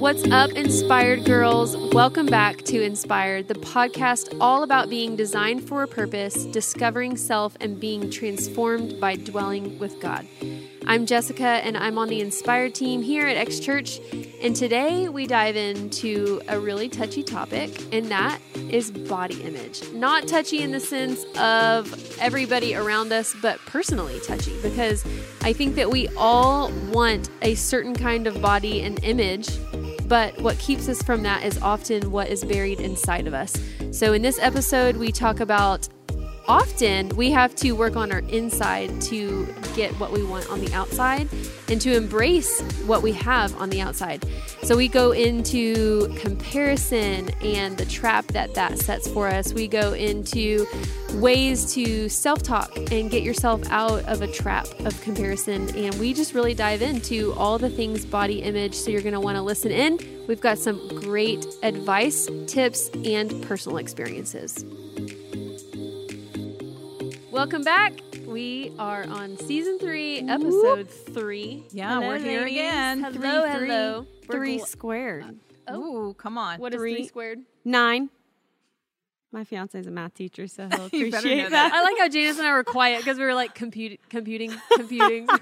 What's up, Inspired Girls? Welcome back to Inspired, the podcast all about being designed for a purpose, discovering self, and being transformed by dwelling with God. I'm Jessica, and I'm on the Inspired team here at X Church. And today we dive into a really touchy topic, and that is body image. Not touchy in the sense of everybody around us, but personally touchy, because I think that we all want a certain kind of body and image but what keeps us from that is often what is buried inside of us. So, in this episode, we talk about often we have to work on our inside to get what we want on the outside and to embrace what we have on the outside. So we go into comparison and the trap that that sets for us. We go into ways to self talk and get yourself out of a trap of comparison. And we just really dive into all the things body image. So you're going to want to listen in. We've got some great advice, tips, and personal experiences. Welcome back. We are on season three, episode three. Yeah, Hello, we're here ladies. again. Hello, Three, hello. We're Three gl- squared. Uh, oh. Ooh, come on. What is Three. three squared? Nine. My fiance is a math teacher, so he'll appreciate know that. I like how Janice and I were quiet because we were like compute, computing, computing.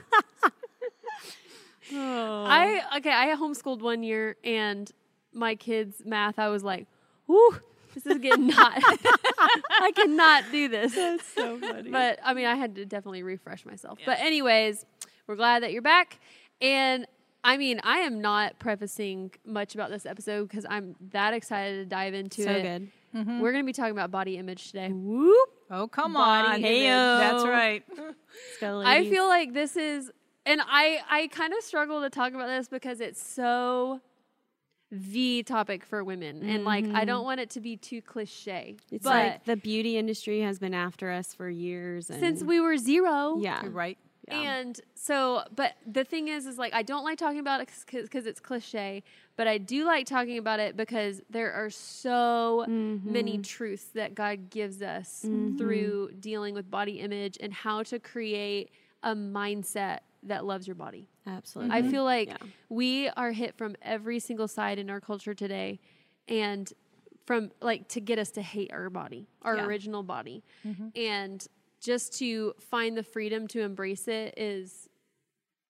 Oh. I okay. I homeschooled one year, and my kids' math. I was like, "Whoo, this is getting not. I cannot do this." That's so funny. But I mean, I had to definitely refresh myself. But anyways, we're glad that you're back, and I mean, I am not prefacing much about this episode because I'm that excited to dive into so it. good. Mm-hmm. We're going to be talking about body image today. Whoop. Oh, come Body on. image. That's right. I feel like this is, and I I kind of struggle to talk about this because it's so the topic for women, and like I don't want it to be too cliche. it's but like the beauty industry has been after us for years. And since we were zero, yeah, You're right. yeah. And so, but the thing is, is like I don't like talking about it because it's cliche, but I do like talking about it because there are so Mm-hmm. many truths that God gives us through dealing with body image and how to create a mindset that loves your body. absolutely. I feel mm-hmm. like Yeah. we are hit from every single side in our culture today, and from like to get us to hate our body, our Yeah. original body, mm-hmm. and just to find the freedom to embrace it is,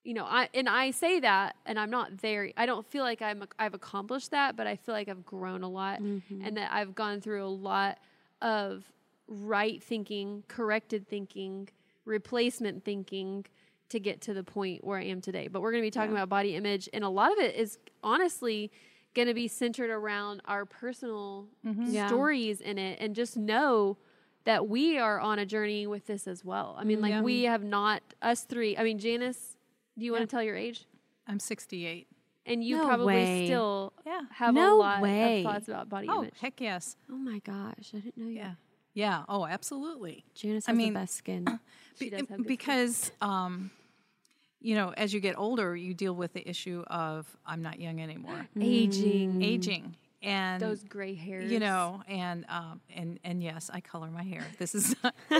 you know, I and I say that, and I'm not there. I don't feel like I'm I've accomplished that, but I feel like I've grown a lot, mm-hmm. and that I've gone through a lot of right thinking, corrected thinking, replacement thinking to get to the point where I am today. But we're going to be talking about body image, and a lot of it is honestly going to be centered around our personal mm-hmm. Yeah. stories in it, and just know that we are on a journey with this as well. I mean, mm, like we have not us three. I mean, Janice, do you want to tell your age? I'm 68. And you No probably way. still Yeah. have a lot way. of thoughts about body Oh, image. heck yes. oh my gosh, I didn't know you. Yeah. Yeah. Oh, absolutely. Janice I has mean- the best skin. She does have because, um, you know, as you get older, you deal with the issue of I'm not young anymore, Aging, aging, and those gray hairs. you know, and um, and and yes, I color my hair. This is,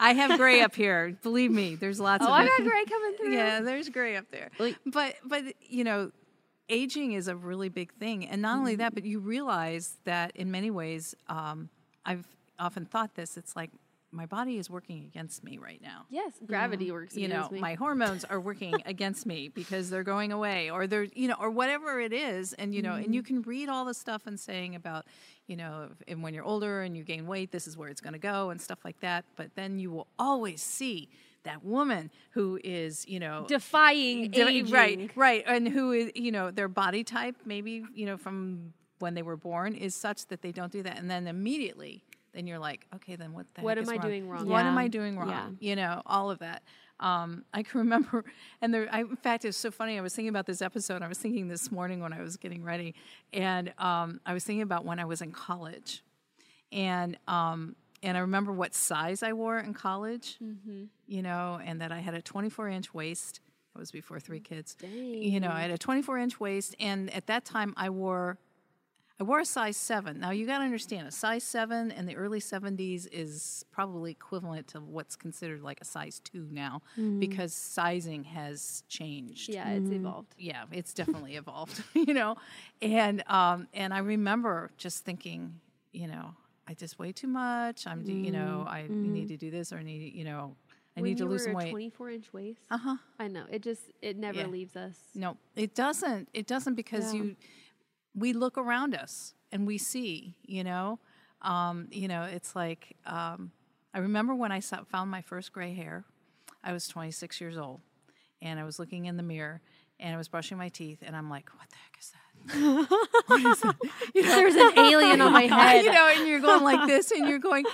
I have gray up here. Believe me, there's lots Oh, of I got gray coming through. Yeah, there's gray up there. Like- but but you know, aging is a really big thing, and not only that, but you realize that in many ways, um, I've often thought this. It's like my body is working against me right now. Yes, gravity mm, works You know, against me. my hormones are working against me because they're going away, or they're you know, or whatever it is, and you know, and you mm-hmm. can read all the stuff and saying about, you know, and when you're older and you gain weight, this is where it's going to go and stuff like that. But then you will always see that woman who is, you know, defying Di- aging. Right, right, and who is you know their body type maybe you know from when they were born is such that they don't do that, and then immediately then you're like, okay, then what the What heck am is I doing wrong? What am I doing wrong? yeah. You know, all of that. Um, I can remember, and there. I, in fact, it's so funny. I was thinking about this episode. I was thinking this morning when I was getting ready, and um, I was thinking about when I was in college, and um, and I remember what size I wore in college. You know, and that I had a 24 inch waist. That was before three kids. You know, I had a 24 inch waist, and at that time I wore I wore a size seven. Now you got to understand, a size seven in the early '70s is probably equivalent to what's considered like a size two now, because sizing has changed. Yeah, it's evolved. Yeah, it's definitely evolved, you know, and um, and I remember just thinking, you know, I just weigh too much. I'm, do, you know, I need to do this or I need, you know, I when need to you lose were some a weight. 24 inch waist. Uh huh. I know. It just it never Yeah. leaves us. No, it doesn't. It doesn't because Yeah. you, we look around us and we see, you know, um, you know, it's like um, I remember when I saw, found my first gray hair. I was 26 years old, and I was looking in the mirror and I was brushing my teeth, and I'm like, what the heck is that? There's an alien on my head. you know, and you're going like this, and you're going,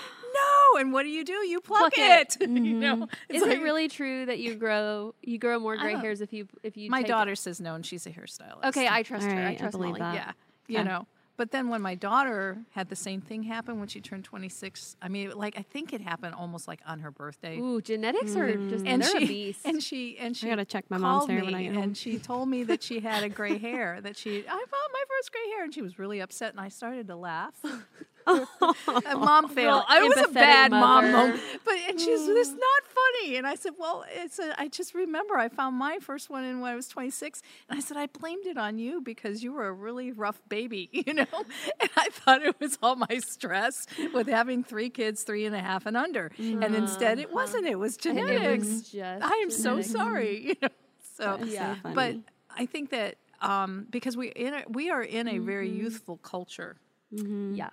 no. And what do you do? You pluck, Pluck it. it. you mm-hmm. know, It's Is it really true that you grow you grow more gray uh, hairs if you if you My take- daughter says no, and she's a hairstylist. Okay, I trust All her. I right, I trust believe Molly. that. Yeah, you Okay. know. But then when my daughter had the same thing happen when she turned 26, I mean, like I think it happened almost like on her birthday. Ooh, genetics are just mm. and they're she a beast. and she and she gotta check my mom's hair me when I get home. and she told me that she had a gray hair that she I found my first gray hair and she was really upset and I started to laugh. a mom fail. Real I was a empathetic bad mom mother. moment. But and she's this not funny. And I said, Well, it's a I just remember I found my first one in when I was twenty six and I said, I blamed it on you because you were a really rough baby, you know? And I thought it was all my stress with having three kids, three and a half and under. And instead it wasn't. It was. I think genetics. it was just I am so sorry. You know? So That's Yeah. so funny. but I think that um, because we in a, we are in a very Mm-hmm. youthful culture, Yeah.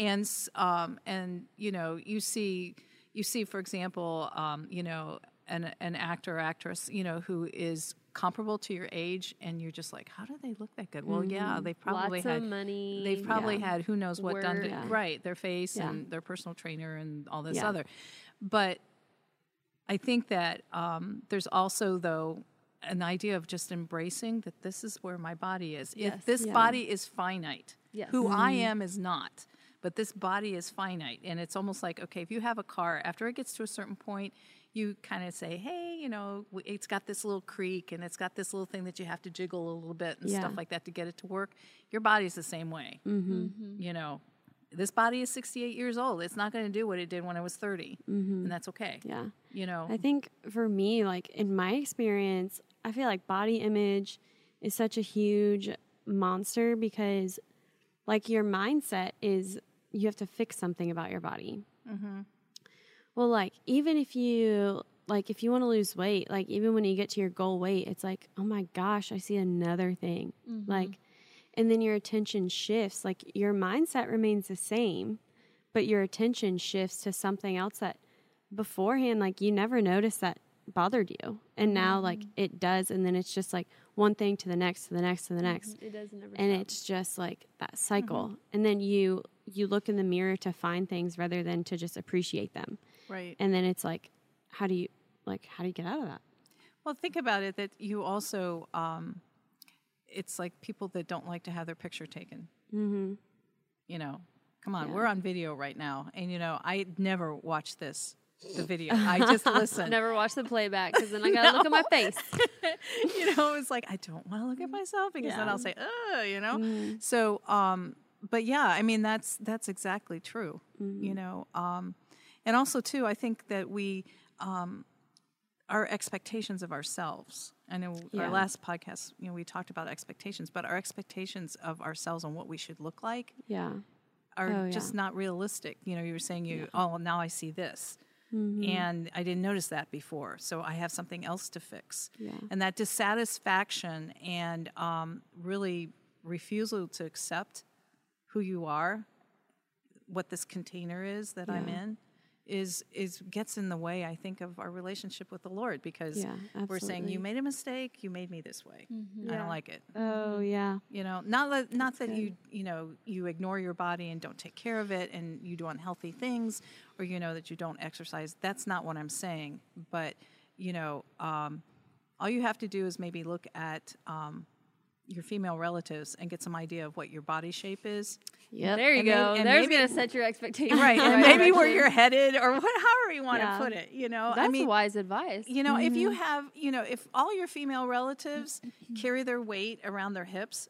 And um, and you know you see you see for example um, you know an an actor or actress you know who is comparable to your age, and you're just like, how do they look that good? Well, yeah, they probably Mm-hmm. Lots had of money. They've probably Yeah. had who knows what done to Yeah. right their face Yeah. and their personal trainer and all this other. But I think that um, there's also though an idea of just embracing that this is where my body is. Yes. If this body is finite, Yes. who I am is not. But this body is finite, and it's almost like okay, if you have a car, after it gets to a certain point, you kind of say, hey, you know, it's got this little creak and it's got this little thing that you have to jiggle a little bit and stuff like that to get it to work. Your body's the same way. Mm-hmm. You know, this body is 68 years old. It's not going to do what it did when I was 30, and that's okay. Mm-hmm. Yeah. You know, I think for me, like in my experience, I feel like body image is such a huge monster because, like, your mindset is you have to fix something about your body. Mm-hmm. Well, like, even if you, like, if you want to lose weight, like, even when you get to your goal weight, it's like, oh my gosh, I see another thing. Mm-hmm. Like, and then your attention shifts. Like, your mindset remains the same, but your attention shifts to something else that beforehand, like you never noticed that bothered you. And now mm-hmm. like it does. And then it's just like one thing to the next, to the next, to the next. It does never And stop. it's just like that cycle. And then you you look in the mirror to find things rather than to just appreciate them. right. And then it's like, how do you like how do you get out of that? Well, think about it that you also, um, it's like people that don't like to have their picture taken. Mm-hmm. You know, come on, Yeah. we're on video right now. And, you know, I never watch this, the video. I just listen. Never watch the playback because then I gotta look at my face. you know, it's like I don't want to look at myself because then I'll say, "Oh," you know. Mm. So, um, but yeah, I mean that's that's exactly true. Mm-hmm. You know, um, and also too, I think that we um, our expectations of ourselves. I know Yeah. our last podcast, you know, we talked about expectations, but our expectations of ourselves and what we should look like Yeah. are Oh, yeah. just not realistic. You know, you were saying you, oh, now I see this. Mm-hmm. And I didn't notice that before, so I have something else to fix. Yeah. And that dissatisfaction and um, really refusal to accept who you are, what this container is that I'm in, is is gets in the way. I think of our relationship with the Lord because Yeah, we're saying you made a mistake, you made me this way. I Yeah. don't like it Oh yeah. you know not that not that you you know you ignore your body and don't take care of it and you do unhealthy things or you know that you don't exercise that's not what i'm saying but you know um, all you have to do is maybe look at um, your female relatives and get some idea of what your body shape is Yeah, There you And may- go. and There's maybe- gonna set your expectations. right in the and maybe where you're headed or what however you want Yeah. to put it you know That's i mean wise advice. you know, if you mm-hmm. have, you know, if all your female relatives carry their weight around their hips,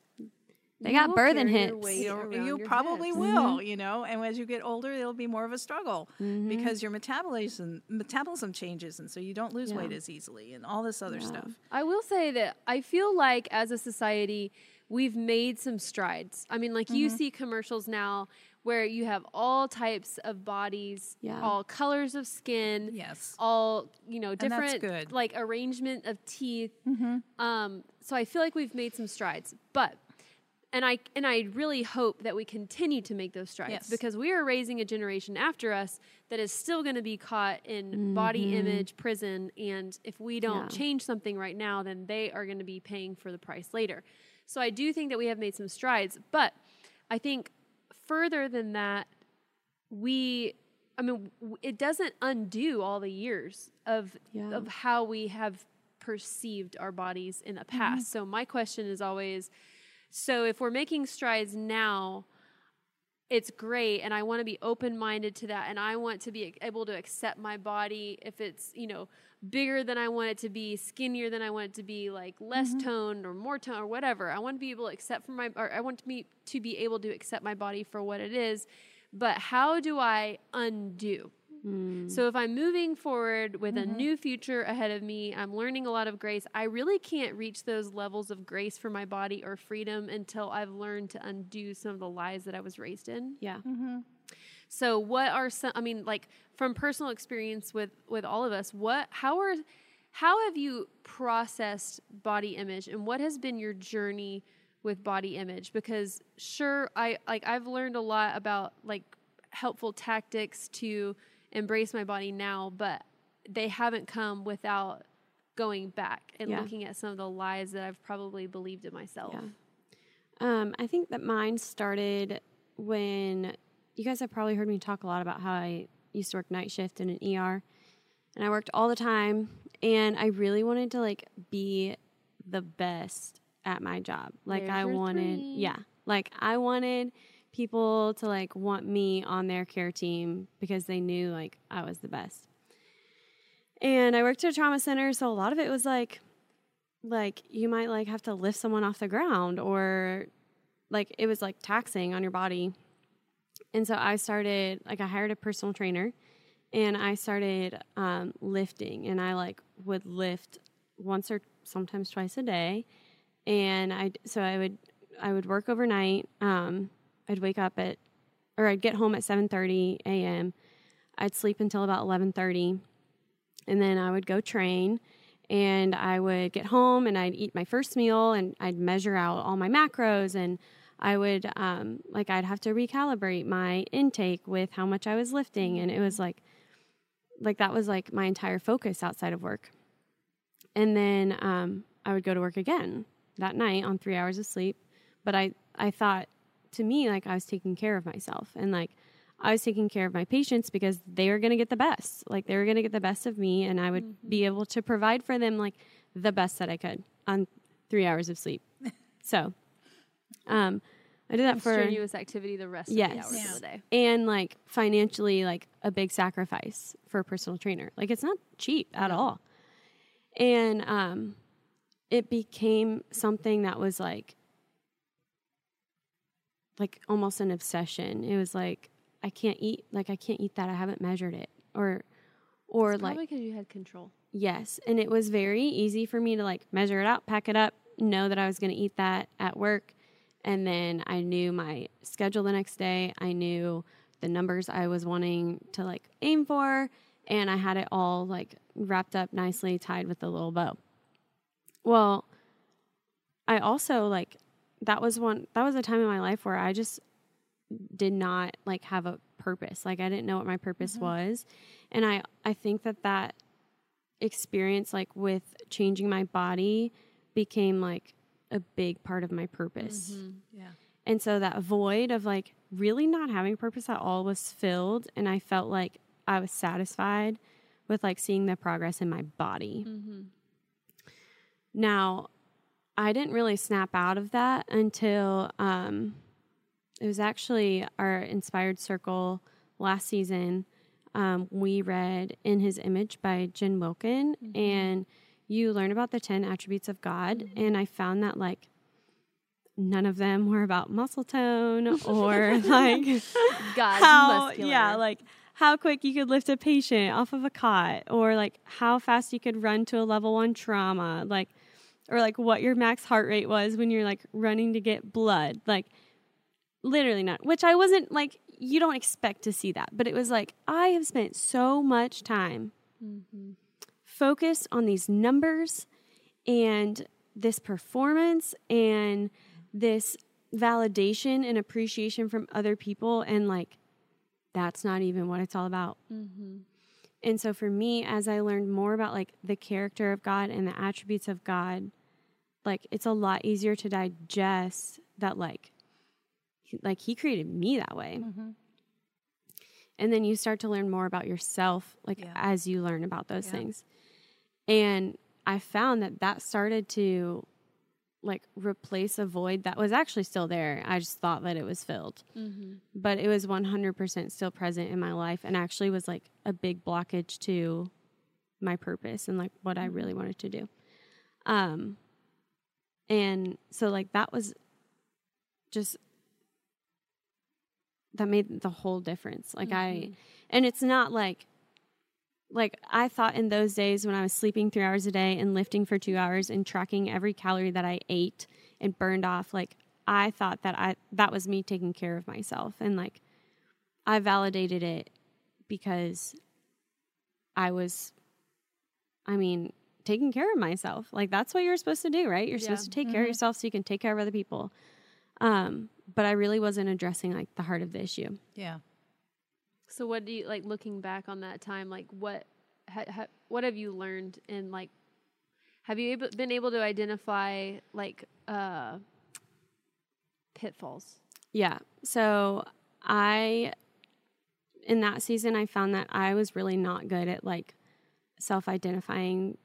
They You got birthing hits. you, you probably will, you know, and as you get older, it'll be more of a struggle Mhm. because your metabolism metabolism changes, and so you don't lose weight as easily, and all this other Yeah. stuff. I will say that I feel like as a society, we've made some strides. I mean, like you Mm-hmm. see commercials now where you have all types of bodies, Yeah. all colors of skin, Yes. all you know, different. Mm-hmm. like arrangement of teeth. Um, so I feel like we've made some strides, but. And I and I really hope that we continue to make those strides Yes. because we are raising a generation after us that is still going to be caught in body image prison. And if we don't Mm-hmm. Yeah. change something right now, then they are going to be paying for the price later. So I do think that we have made some strides, but I think further than that, we, I mean, it doesn't undo all the years of Yeah. of how we have perceived our bodies in the past. So my question is always, so if we're making strides now, it's great and I want to be open minded to that and I want to be able to accept my body if it's, you know, bigger than I want it to be, skinnier than I want it to be, like less mm-hmm. toned or more toned or whatever. I want to be able to accept for my or I want to be to be able to accept my body for what it is. But how do I undo? Mm. So if I'm moving forward with a mm-hmm. new future ahead of me, I'm learning a lot of grace. I really can't reach those levels of grace for my body or freedom until I've learned to undo some of the lies that I was raised in. Yeah. Mm-hmm. So what are some I mean like from personal experience with with all of us, what how are how have you processed body image and what has been your journey with body image because sure I like I've learned a lot about like helpful tactics to embrace my body now, but they haven't come without going back and Yeah. looking at some of the lies that I've probably believed in myself. Yeah. Um, I think that mine started when you guys have probably heard me talk a lot about how I used to work night shift in an ER, and I worked all the time, and I really wanted to like be the best at my job. Like There's I wanted, three. yeah, like I wanted people to like want me on their care team because they knew like I was the best. And I worked at a trauma center, so a lot of it was like like you might like have to lift someone off the ground or like it was like taxing on your body. And so I started like I hired a personal trainer and I started um, lifting and I like would lift once or sometimes twice a day. And I so I would I would work overnight. Um, I'd wake up at or I'd get home at 7:30 a.m. I'd sleep until about 11:30 and then I would go train and I would get home and I'd eat my first meal and I'd measure out all my macros and I would um, like I'd have to recalibrate my intake with how much I was lifting and it was like like that was like my entire focus outside of work. And then um, I would go to work again that night on three hours of sleep. But I I thought to me like I was taking care of myself and like I was taking care of my patients because they were going to get the best. Like they were going to get the best of me and I would be able to provide for them like the best that I could on 3 hours of sleep. so um I did that for Strenuous activity the rest Yes. of the hours Yeah. of the day. and like financially like a big sacrifice for a personal trainer. Like it's not cheap at all. And um it became something that was like like almost an obsession. It was like I can't eat like I can't eat that. I haven't measured it. Or or It's like because you had control. Yes, and it was very easy for me to like measure it out, pack it up, know that I was going to eat that at work, and then I knew my schedule the next day. I knew the numbers I was wanting to like aim for, and I had it all like wrapped up nicely, tied with a little bow. Well, I also like that was one that was a time in my life where I just did not like have a purpose. Like I didn't know what my purpose mm-hmm. was. And I I think that that experience like with changing my body became like a big part of my purpose. Mm-hmm. Yeah. And so that void of like really not having purpose at all was filled and I felt like I was satisfied with like seeing the progress in my body. Mm-hmm. Now, I didn't really snap out of that until um, it was actually our inspired circle last season. Um, we read In His Image by Jen Wilkin, and you learn about the 10 attributes of God. And I found that like none of them were about muscle tone or like God's how muscular. yeah like how quick you could lift a patient off of a cot or like how fast you could run to a level one trauma like or like what your max heart rate was when you're like running to get blood like literally not which i wasn't like you don't expect to see that but it was like i have spent so much time mm-hmm. focused on these numbers and this performance and this validation and appreciation from other people and like that's not even what it's all about. Mm-hmm. And so for me as i learned more about like the character of god and the attributes of god like it's a lot easier to digest that like he- like he created me that way. Mm-hmm. And then you start to learn more about yourself like Yeah. as you learn about those Yeah. things. And i found that that started to like replace a void that was actually still there. I just thought that it was filled. Mm-hmm. But it was 100% still present in my life and actually was like a big blockage to my purpose and like what i mm-hmm. really wanted to do. Um and so like that was just that made the whole difference. Like i mm-hmm. and it's not like like i thought in those days when i was sleeping three hours a day and lifting for two hours and tracking every calorie that i ate and burned off like i thought that i that was me taking care of myself. And like i validated it because i was i mean taking care of myself like that's what you're supposed to do right you're supposed to take care of yourself so you can take care of other people um but i really wasn't addressing like the heart of the issue Yeah. So what do you like looking back on that time? Like what ha, ha, what have you learned in like have you able, been able to identify like uh pitfalls? Yeah. So I, in that season, I found that I was really not good at like self identifying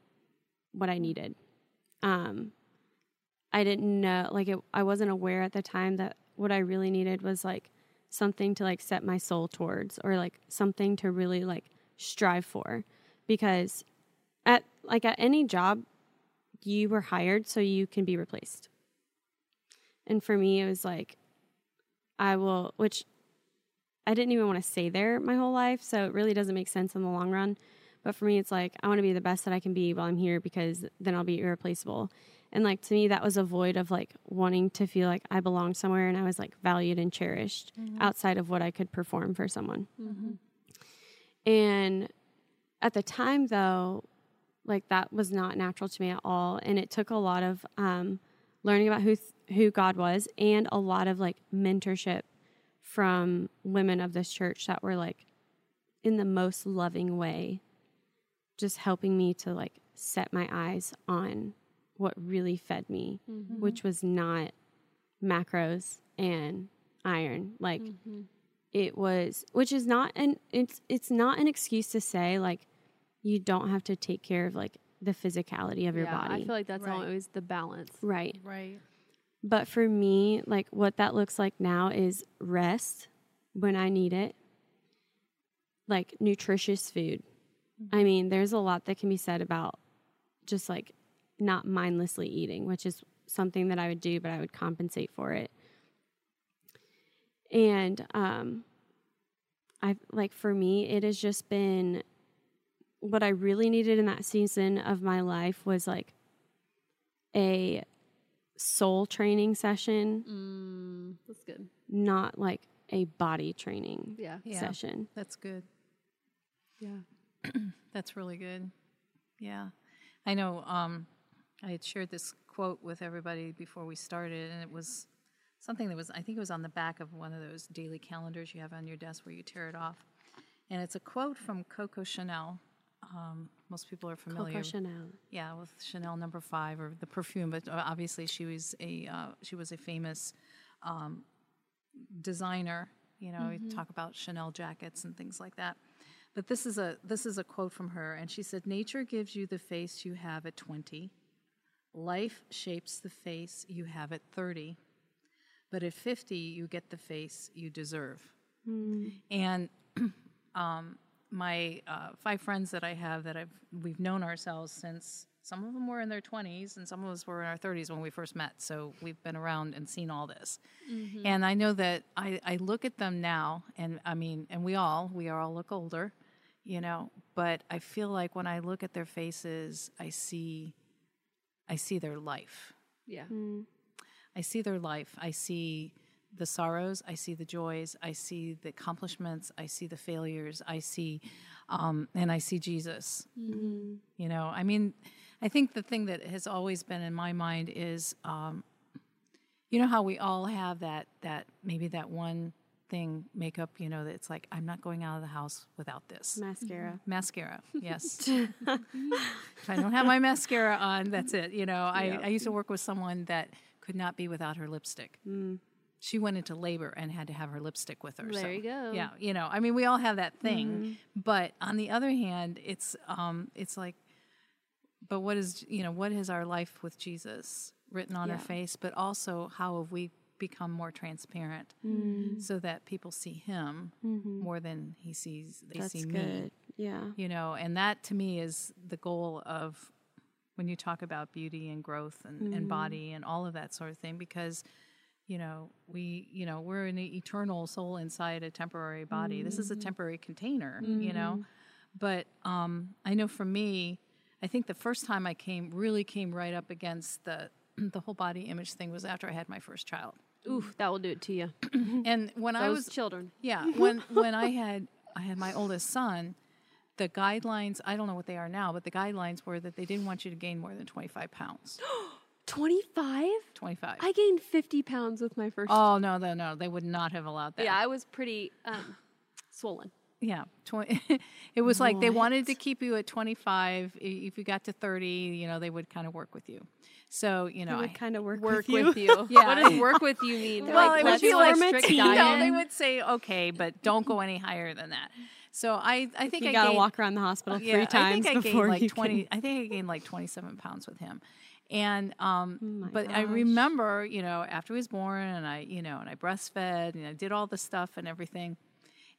what I needed. Um, I didn't know, like, it, I wasn't aware at the time that what I really needed was like something to like set my soul towards or like something to really like strive for because at like at any job you were hired so you can be replaced and for me it was like I will, which I didn't even want to stay there my whole life. So it really doesn't make sense in the long run. But for me, it's like, I want to be the best that I can be while I'm here because then I'll be irreplaceable. And like to me, that was a void of like wanting to feel like I belong somewhere and I was like valued and cherished outside of what I could perform for someone. And at the time, though, like that was not natural to me at all. And it took a lot of um, learning about who who God was and a lot of like mentorship from women of this church that were like in the most loving way, just helping me to like set my eyes on what really fed me, mm-hmm. which was not macros and iron. Like mm-hmm. it was, which is not an it's it's not an excuse to say like you don't have to take care of like the physicality of your yeah, body. I feel like that's Right. always the balance. right. Right. But for me, like what that looks like now is rest when I need it, like nutritious food. I mean, there's a lot that can be said about just like not mindlessly eating, which is something that I would do, but I would compensate for it. And um I like for me, it has just been what I really needed in that season of my life was like a soul training session, Mm, that's good. not like a body training Yeah. Yeah. session. That's good. Yeah. That's really good. Yeah. I know um, I had shared this quote with everybody before we started, and it was something that was, I think it was on the back of one of those daily calendars you have on your desk where you tear it off. And it's a quote from Coco Chanel. Um, most people are familiar. Coco Chanel. Yeah, with Chanel Number Five or the perfume, but uh, obviously she was a uh, she was a famous um, designer. You know, we talk about Chanel jackets and things like that. But this is a this is a quote from her, and she said, "Nature gives you the face you have at twenty. Life shapes the face you have at thirty. But at fifty, you get the face you deserve." And um, my uh, five friends that I have that I've we've known ourselves since Some of them were in their 20s, and some of us were in our 30s when we first met. So we've been around and seen all this. And I know that I, I look at them now, and I mean, and we all, we all look older, you know, but I feel like when I look at their faces, I see, I see their life. Yeah. I see their life. I see the sorrows. I see the joys. I see the accomplishments. I see the failures. I see, um, and I see Jesus. You know, I mean, I think the thing that has always been in my mind is, um, you know, how we all have that that maybe that one thing makeup. You know, that it's like I'm not going out of the house without this. Mascara. Mm-hmm. Mascara, yes. if I don't have my mascara on, that's it. You know, I, I used to work with someone that could not be without her lipstick. Mm. She went into labor and had to have her lipstick with her. There so, you go. Yeah, you know, I mean, we all have that thing, mm-hmm. but on the other hand, it's um, it's like, but what is you know what is our life with Jesus written on our Yeah. face? But also, how have we become more transparent mm. so that people see Him mm-hmm. more than He sees they That's see me. good. Yeah. you know and that to me is the goal of when you talk about beauty and growth and, and mm-hmm. body and all of that sort of thing because you know we you know we're an eternal soul inside a temporary body. This is a mm-hmm. temporary container you know? But um i know for me i think the first time i came really came right up against the the whole body image thing was after i had my first child Oof, that will do it to you. and when i was children. yeah, when when I had I had my oldest son, the guidelines I don't know what they are now, but the guidelines were that they didn't want you to gain more than twenty five pounds. 25? Twenty five. I gained 50 pounds with my first. Oh no, no, no! They would not have allowed that. yeah, I was pretty um, swollen. yeah. 20, it was like they wanted to keep you at twenty five. If you got to thirty, you know, they would kind of work with you. So you know, would I- kind of work, Work with you. with you. Yeah. What does work with you mean? well, like, it would be like a strict strict- no, diet. they would say okay, but don't go any higher than that. So I, I think you I gotta gained- walk around the hospital yeah, three times I think I before gained like you twenty. Can, I think I gained like twenty-seven pounds with him, and um, Oh my but I remember, you know, after he was born, and I, you know, and I breastfed, and I did all the stuff and everything,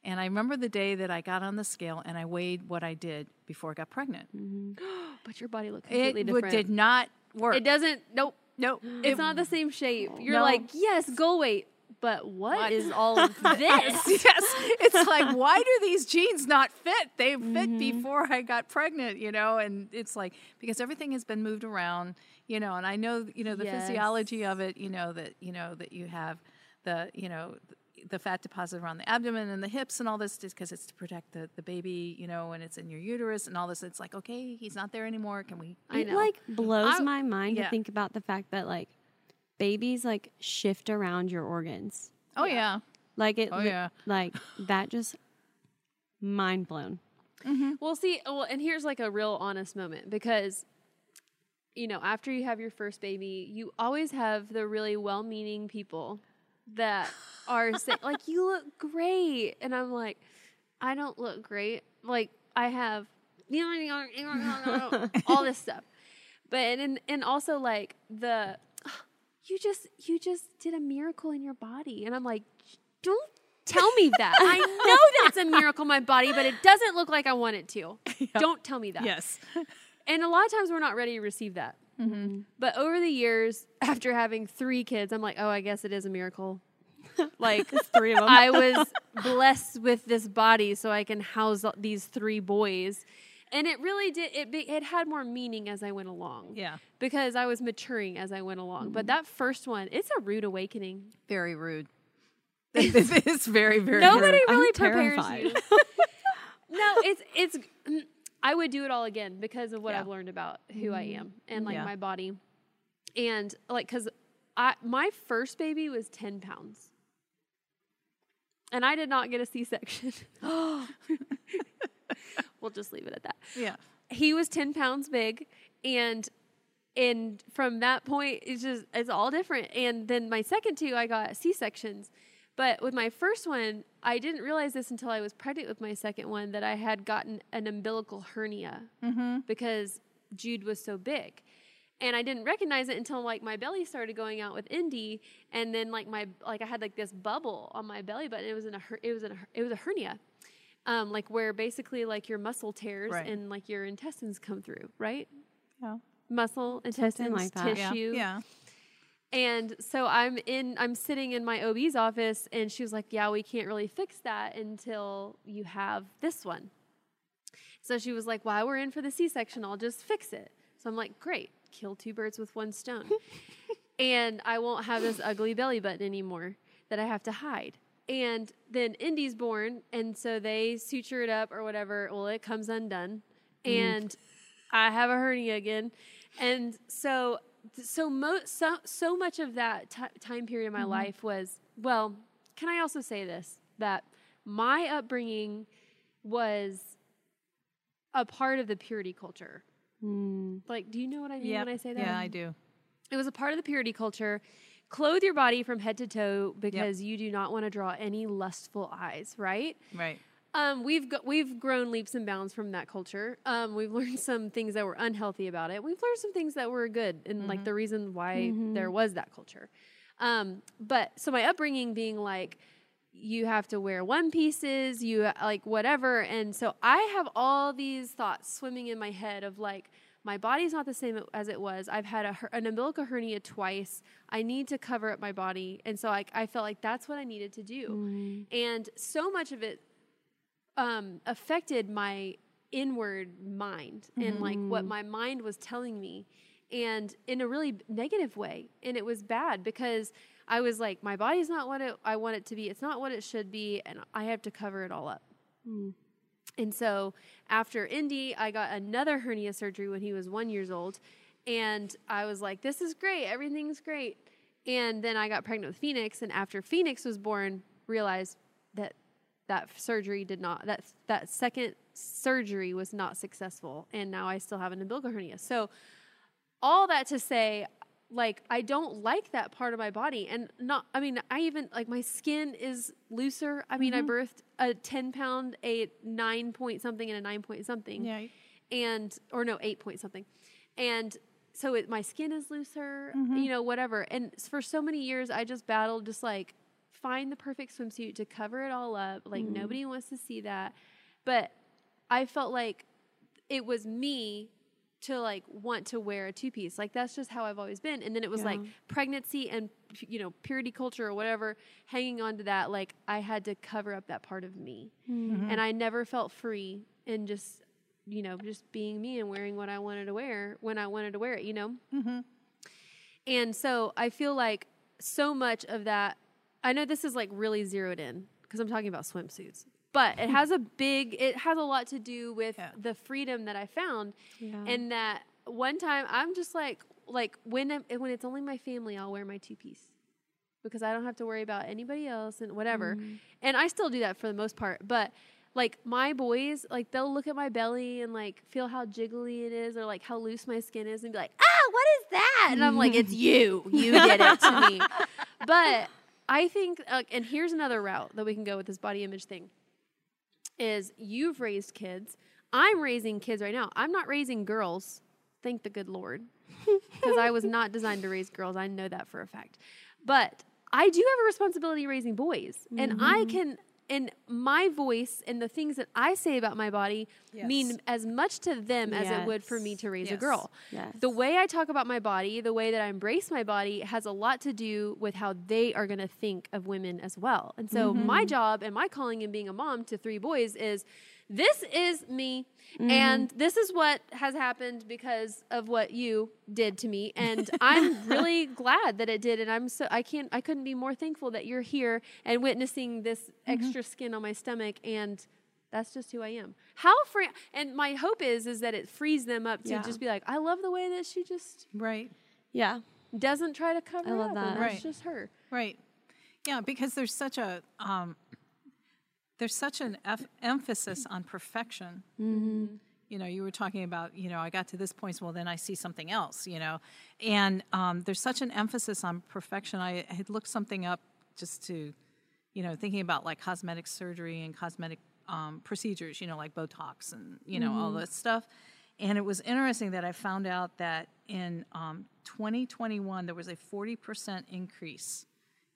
and I remember the day that I got on the scale and I weighed what I did before I got pregnant. but your body looked It completely would, different. did not work. It doesn't. Nope. Nope. It's It- not the same shape. You're No. like, yes, goal weight. But What? what is all of this? yes, it's like why do these jeans not fit? They fit mm-hmm. before I got pregnant, you know, and it's like because everything has been moved around, you know, and I know, you know, the physiology of it, you know, that you know that you have the, you know, the fat deposit around the abdomen and the hips and all this just because it's to protect the, the baby, you know, and it's in your uterus and all this. It's like, okay, he's not there anymore. Can we I it like blows I- my mind yeah. to think about the fact that like babies like shift around your organs. Oh yeah. Like it. Oh, yeah. Like that just mind blown. Mm-hmm. Well, see, well, and here's like a real honest moment because, you know, after you have your first baby, you always have the really well meaning people that are saying, like, you look great. And I'm like, I don't look great. Like, I have all this stuff. But, and, and also like the, you just, you just did a miracle in your body. And I'm like, don't tell me that. I know that's a miracle in my body, but it doesn't look like I want it to. Don't tell me that. Yes. And a lot of times we're not ready to receive that. Mm-hmm. But over the years, after having three kids, I'm like, oh, I guess it is a miracle. Like Three of them. I was blessed with this body, so I can house these three boys. And it really did. It be, it had more meaning as I went along. Yeah. Because I was maturing as I went along. But mm-hmm. that first one, it's a rude awakening. Very rude. it's very, very Nobody rude. I'm really prepares terrified. you. no, it's it's. Mm, I would do it all again because of what Yeah. I've learned about who I mm-hmm. am and like Yeah. my body, and like because I my first baby was ten pounds, and I did not get a C section. we'll just leave it at that. Yeah. He was ten pounds big, and and from that point, it's just it's all different. And then my second two, I got C sections. But with my first one, I didn't realize this until I was pregnant with my second one that I had gotten an umbilical hernia because Jude was so big. And I didn't recognize it until like my belly started going out with Indy, and then like my like I had like this bubble on my belly button. It was in a her- it was in a it was a hernia, um, like where basically like your muscle tears Right. and like your intestines come through, right? Yeah. muscle, intestines, like that. Yeah. tissue. Yeah. And so I'm in I'm sitting in my OB's office and she was like, "Yeah, we can't really fix that until you have this one." So she was like, "While we're in for the C-section, I'll just fix it." So I'm like, "Great. Kill two birds with one stone." and I won't have this ugly belly button anymore that I have to hide. And then Indy's born, and so they suture it up or whatever. Well, it comes undone, mm. and I have a hernia again. And so, so mo- so, so much of that ti time period of my life was well. Can I also say this that my upbringing was a part of the purity culture? Mm. Like, do you know what I mean Yep. when I say that? Yeah, I do. It was a part of the purity culture. Clothe your body from head to toe because you do not want to draw any lustful eyes, right? Right. Um, we've go- we've grown leaps and bounds from that culture. Um, we've learned some things that were unhealthy about it. We've learned some things that were good, and like the reason why there was that culture. Um, but so my upbringing being like, you have to wear one pieces, you uh, like whatever, and so I have all these thoughts swimming in my head of like, my body's not the same as it was. I've had a, her- an umbilical hernia twice. I need to cover up my body, and so I, I felt like that's what I needed to do. And so much of it um, affected my inward mind and like what my mind was telling me and in a really negative way and it was bad because i was like my body's not what it, i want it to be. It's not what it should be and i have to cover it all up. And so after indy i got another hernia surgery when he was one years old and i was like this is great. Everything's great. And then i got pregnant with phoenix and after phoenix was born realized that that surgery did not that that second surgery was not successful and now i still have an umbilical hernia. So all that to say like i don't like that part of my body and not i mean i even like my skin is looser. I mean i mm-hmm. birthed a 10 pound a 9 point something and a 9 point something. Yeah. and or no eight point something. And so it, my skin is looser mm-hmm. you know whatever. And for so many years i just battled just like find the perfect swimsuit to cover it all up like mm-hmm. nobody wants to see that. But i felt like it was me to like want to wear a two piece like that's just how i've always been. And then it was like pregnancy and you know purity culture or whatever hanging on to that like i had to cover up that part of me. Mm-hmm. And I never felt free in just you know just being me and wearing what I wanted to wear when I wanted to wear it, you know. Mm-hmm. And so I feel like so much of that. I know this is like really zeroed in because I'm talking about swimsuits, but it has a big. It has a lot to do with Yeah. the freedom that I found, Yeah. and that one time I'm just like like when I'm, when it's only my family, I'll wear my two piece because I don't have to worry about anybody else and whatever. And I still do that for the most part, but like my boys, like they'll look at my belly and like feel how jiggly it is or like how loose my skin is and be like, "Ah, what is that?" And I'm like, "It's you. You did it to me." But I think uh, and here's another route that we can go with this body image thing. Is you've raised kids. I'm raising kids right now. I'm not raising girls. Thank the good Lord. Because I was not designed to raise girls. I know that for a fact. But I do have a responsibility raising boys. And I can, and my voice and the things that I say about my body mean as much to them as it would for me to raise a girl. Yes. The way I talk about my body, the way that I embrace my body has a lot to do with how they are going to think of women as well. And so my mm-hmm. job and my calling in being a mom to three boys is this is me and this is what has happened because of what you did to me and I'm really glad that it did and I'm so I can't I couldn't be more thankful that you're here and witnessing this extra skin on my stomach and that's just who I am. How free and my hope is is that it frees them up to Yeah. just be like, I love the way that she just Right. yeah. doesn't try to cover I love up. that. And that's just her. Right. Yeah, because there's such a um, there's such an emphasis on perfection. You know, you were talking about, you know, I got to this point, well, then I see something else, you know, and um, there's such an emphasis on perfection. I had looked something up just to, you know, thinking about like cosmetic surgery and cosmetic um, procedures, you know, like Botox and you know all this stuff. And it was interesting that I found out that in um, 2021 there was a 40% increase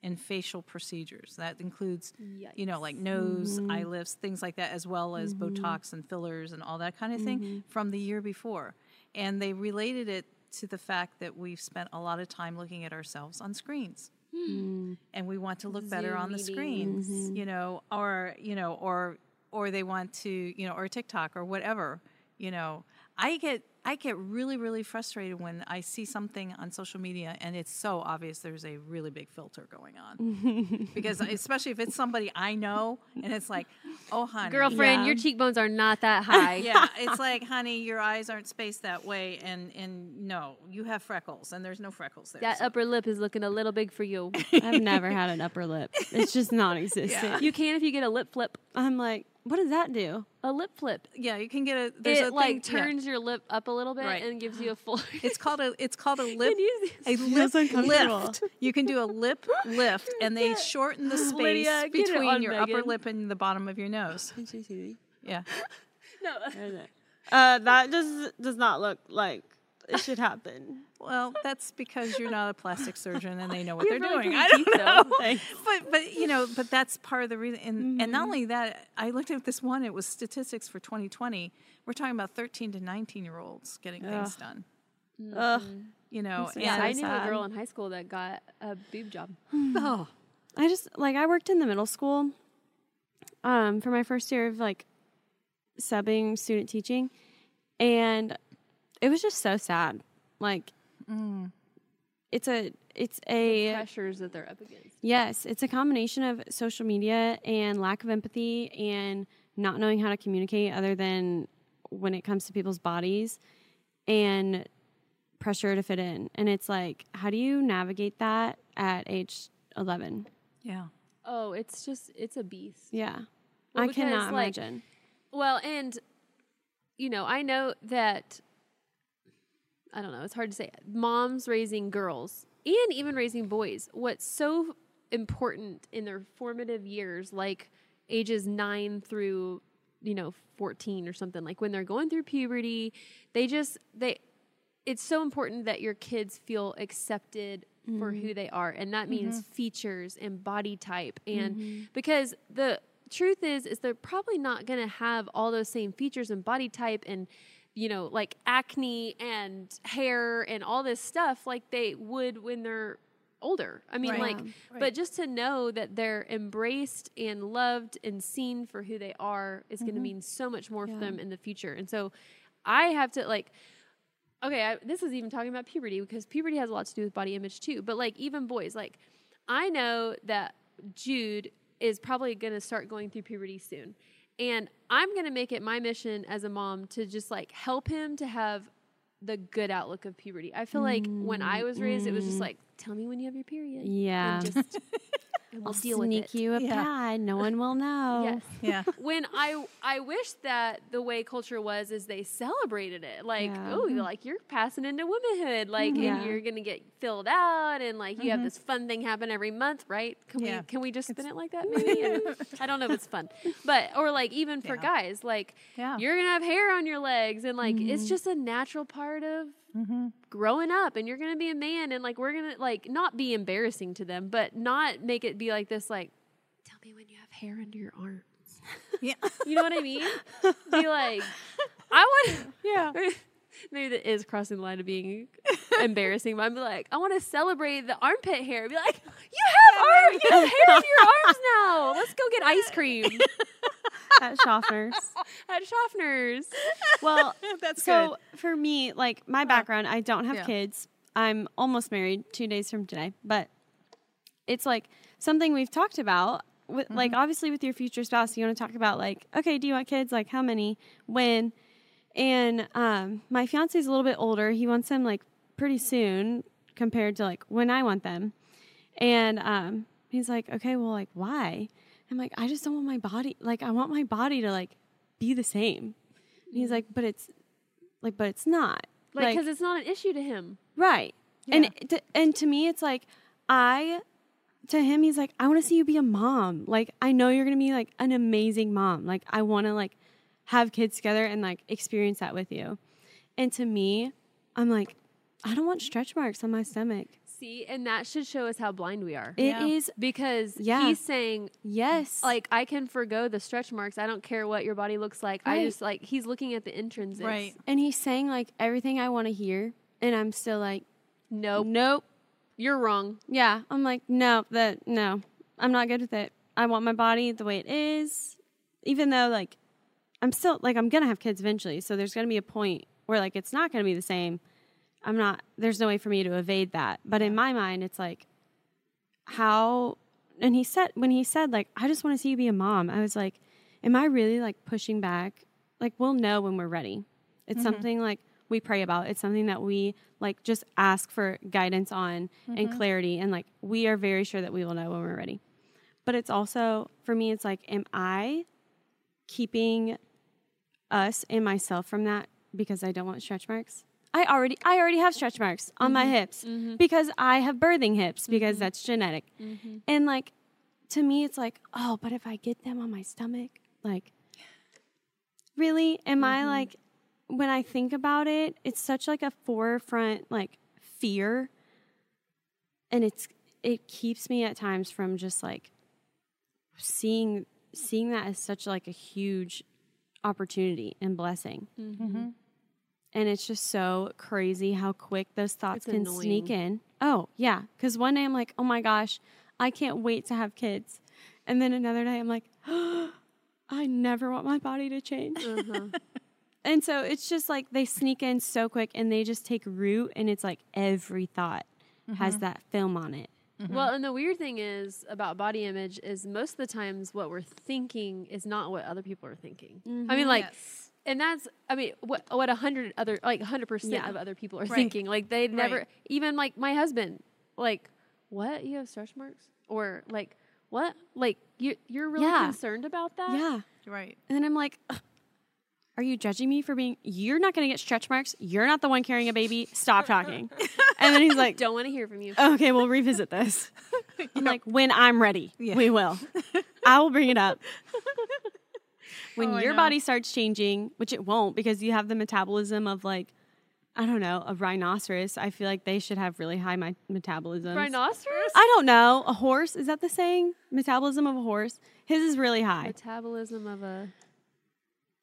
in facial procedures. That includes, you know, like nose, mm-hmm. eye lifts, things like that, as well as mm-hmm. Botox and fillers and all that kind of thing mm-hmm. from the year before. And they related it to the fact that we've spent a lot of time looking at ourselves on screens. Mm. And we want to look better Zoom on the meetings. screens, you know, or you know, or or they want to, you know, or TikTok or whatever, you know. I get I get really really frustrated when I see something on social media and it's so obvious there's a really big filter going on. because especially if it's somebody I know and it's like, "Oh, honey, Girlfriend, Yeah. your cheekbones are not that high. yeah, it's like, honey, your eyes aren't spaced that way, and and no, you have freckles, and there's no freckles there. That so- upper lip is looking a little big for you. I've never had an upper lip. It's just non-existent. you can if you get a lip flip. I'm like, what does that do? A lip flip. yeah, you can get a. There's it a like thing, yeah. turns your lip up a little bit Right. and gives you a full. It's called a. It's called a lip. you- A Feels lip uncomfortable. lift. You can do a lip lift, and they shorten the space Lydia, get it between on your upper Megan. lip and the bottom of your nose. Yeah, no. Uh, that does does not look like it should happen. well, that's because you're not a plastic surgeon, and they know what You have they're doing. I don't know. but but you know but that's part of the reason and and not only that i looked at this one it was statistics for 2020 we're talking about 13 to 19 year olds getting things done Ugh. you know Makes me Yeah, and I knew sad. a girl in high school that got a boob job. oh I just like I worked in the middle school um for my first year of like subbing student teaching and it was just so sad. Like mm. it's a it's a Pressures that they're up against. yes, it's a combination of social media and lack of empathy and not knowing how to communicate other than when it comes to people's bodies and pressure to fit in. And it's like how do you navigate that at age 11? yeah Oh, it's just it's a beast. Yeah. Well, I because, cannot like, imagine. Well, and you know, I know that I don't know, it's hard to say. Moms raising girls and even raising boys. What's so important in their formative years like ages 9 through you know 14 or something like when they're going through puberty, they just they it's so important that your kids feel accepted for who mm-hmm. they are and that means mm-hmm. features and body type and mm-hmm. because the truth is is they're probably not going to have all those same features and body type and you know like acne and hair and all this stuff like they would when they're older i mean Right. like um, Right. but just to know that they're embraced and loved and seen for who they are is going to mm-hmm. mean so much more for them in the future and so i have to like okay, I, this is even talking about puberty because puberty has a lot to do with body image too. But like even boys, like I know that Jude is probably going to start going through puberty soon. And I'm going to make it my mission as a mom to just like help him to have the good outlook of puberty. I feel like when I mm, was raised, it was just mm. like, tell me when you have your period. Yeah. And just we'll I'll deal with sneak it. you a Yeah. pad. No one will know. Yes. yeah when I I wish that the way culture was is they celebrated it like Yeah. oh you're like you're passing into womanhood like Yeah. and you're gonna get filled out and like you have mm-hmm. this fun thing happen every month right can Yeah. we can we just spin it like that maybe I don't know if it's fun but or like even for Yeah. guys like Yeah. you're gonna have hair on your legs and like it's mm-hmm. just a natural part of Mm-hmm. growing up and you're gonna be a man and like we're gonna like not be embarrassing to them but not make it be like this like tell me when you have hair under your arms yeah you know what I mean? Be like, I want. yeah Maybe that is crossing the line of being embarrassing, but I'm like, I want to celebrate the armpit hair. Be like, you have arm, you have hair on your arms now. Let's go get ice cream At Schaffner's. at Schaffner's. well, that's so for me, like my background, I don't have Yeah. kids. I'm almost married two days from today, but it's like something we've talked about. With, Mm-hmm. Like, obviously, with your future spouse, you want to talk about, like, okay, do you want kids? Like, how many? When? And um, my fiance is a little bit older. He wants them, like, pretty soon compared to, like, when I want them. And um, he's like, okay, well, like, why? I'm like, I just don't want my body, like, I want my body to, like, be the same. And he's like, but it's, like, but it's not. Like, because it's not an issue to him. Right. And to, and to me, it's like I. To him, he's like, I want to see you be a mom. Like, I know you're gonna be like an amazing mom. Like, I want to like have kids together and like experience that with you. And to me, I'm like, I don't want stretch marks on my stomach. See, and that should show us how blind we are. It is Yeah. because Yeah. he's saying yes, like I can forego the stretch marks. I don't care what your body looks like. I just like he's looking at the intrinsics. right and he's saying like everything I want to hear. and I'm still like, Nope. nope. You're wrong. Yeah, I'm like, no, that no, I'm not good with it. I want my body the way it is, even though like I'm still like I'm gonna have kids eventually, so there's gonna be a point where like it's not gonna be the same. I'm not. There's no way for me to evade that. But in my mind, it's like how. And he said when he said like I just want to see you be a mom. I was like, am I really like pushing back? Like we'll know when we're ready. It's mm-hmm. something like we pray about. It's something that we like just ask for guidance on and mm-hmm. clarity and like we are very sure that we will know when we're ready. But it's also for me it's like am I keeping us and myself from that because I don't want stretch marks? I already I already have stretch marks on my mm-hmm. hips mm-hmm. because I have birthing hips because mm-hmm. that's genetic. And like to me it's like, "Oh, but if I get them on my stomach, like really? Am I like when I think about it, it's such like a forefront like fear. And it's it keeps me at times from just like seeing seeing that as such like a huge opportunity and blessing. Mm-hmm. Mm-hmm. And it's just so crazy how quick those thoughts It's can sneak in. Oh, yeah. Because one day I'm like, oh my gosh, I can't wait to have kids. And then another day I'm like, I never want my body to change. Uh-huh. and so it's just like they sneak in so quick and they just take root, and it's like every thought has mm-hmm. that film on it. Mm-hmm. Well, and the weird thing is about body image is most of the times what we're thinking is not what other people are thinking. I mean, mm-hmm. like, Yes. and that's I mean what what a hundred other like hundred percent of other people are Right. thinking. Like they never Right. even like my husband like what you have stretch marks or like what like you you're really Yeah. concerned about that. Yeah. Right. And then I'm like, "Ugh, are you judging me for being, you're not going to get stretch marks. You're not the one carrying a baby. Stop talking. and then he's like, Don't want to hear from you. okay, we'll revisit this. I'm like, when I'm ready, Yeah. we will. I will bring it up. When Oh, your body starts changing, which it won't because you have the metabolism of like, I don't know, a rhinoceros. I feel like they should have really high my metabolism. Rhinoceros I don't know. A horse, is that the saying? Metabolism of a horse? His is really high. metabolism of a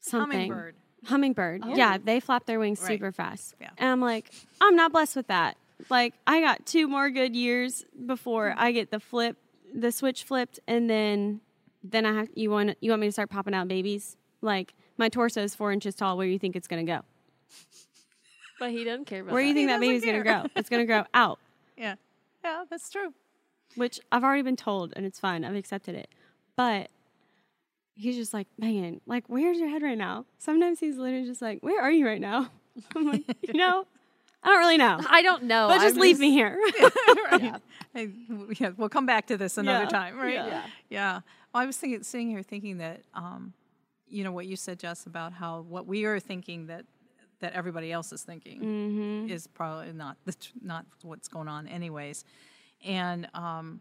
Something. Hummingbird. Hummingbird. Oh. Yeah, they flap their wings Right. super fast. Yeah. And I'm like, I'm not blessed with that. Like, I got two more good years before I get the flip, the switch flipped, and then, then I have. You want you want me to start popping out babies? Like, my torso is four inches tall. Where do you think it's gonna go? but he doesn't care about Where do you that. think that baby's care. gonna grow? It's gonna grow out. Yeah. Yeah, that's true. which I've already been told, and it's fine. I've accepted it. But he's just like, man, like, where's your head right now? Sometimes he's literally just like, where are you right now? I'm like, you know, I don't really know. I don't know. But just I'm leave me here. Yeah. Hey, yeah, we'll come back to this another Yeah. time, right? Yeah. Yeah. Well, I was thinking, sitting here thinking that, um, you know, what you said, Jess, about how what we are thinking that that everybody else is thinking Mm-hmm. is probably not the, not what's going on, anyways. And um,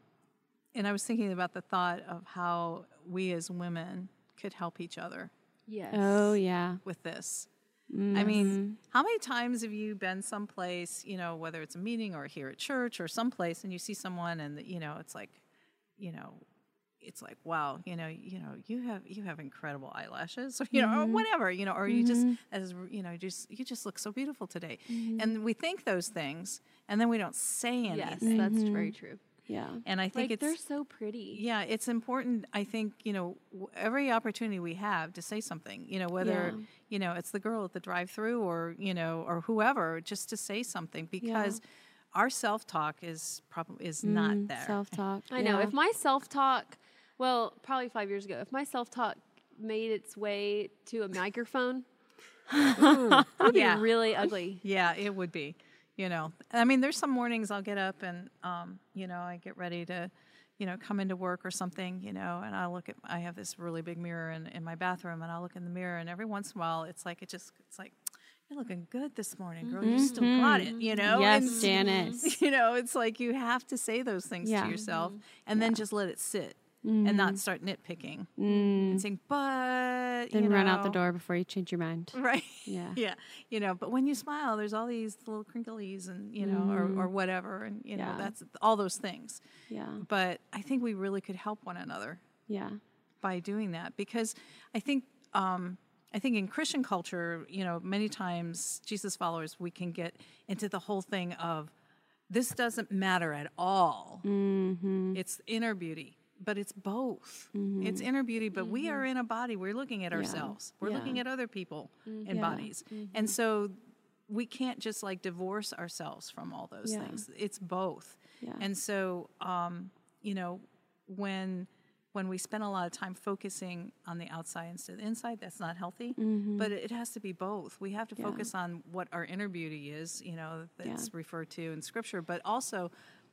and I was thinking about the thought of how we as women could help each other Yes. oh yeah. with this. I mean, mm-hmm. how many times have you been someplace, you know, whether it's a meeting or here at church or someplace, and you see someone, and you know, it's like, you know, it's like, wow, you know, you know, you have you have incredible eyelashes, or you know, or mm-hmm. whatever, you know, or you just mm-hmm. as you know, just you just look so beautiful today, and we think those things, and then we don't say anything, Yes, that's very true. Yeah. and I think Like they're so pretty. yeah, it's important. I think you know every opportunity we have to say something. You know whether Yeah. you know it's the girl at the drive-through or you know or whoever, just to say something because our self-talk is probably is not there. Self talk. I know. If my self talk, well, probably five years ago, if my self talk made its way to a microphone, mm, it would Yeah. be really ugly. Yeah, it would be. You know, I mean, there's some mornings I'll get up and, um, you know, I get ready to, you know, come into work or something, you know, and I look at, I have this really big mirror in, in my bathroom and I look in the mirror and every once in a while it's like, it just, it's like, you're looking good this morning, girl. You still got it, you know? Yes, And- Janice. You know, it's like you have to say those things Yeah. to yourself and then just let it sit and not start nitpicking and saying, but, Then you run out the door before you change your mind. Right. Yeah. yeah. You know, but when you smile, there's all these little crinklies and, you know, or, or whatever. And, you know, that's all those things. Yeah. But I think we really could help one another Yeah. by doing that because I think, um, I think in Christian culture, you know, many times Jesus followers, we can get into the whole thing of this doesn't matter at all. Mm-hmm. It's inner beauty, but it's both. It's inner beauty, but we are in a body. We're looking at ourselves, we're Yeah. looking at other people and Yeah. bodies. And so we can't just like divorce ourselves from all those Yeah. things. It's both. Yeah. And so, um, you know, when when we spend a lot of time focusing on the outside instead of the inside, that's not healthy. Mm-hmm. But it has to be both. We have to focus on what our inner beauty is, you know, that's Yeah. referred to in scripture, but also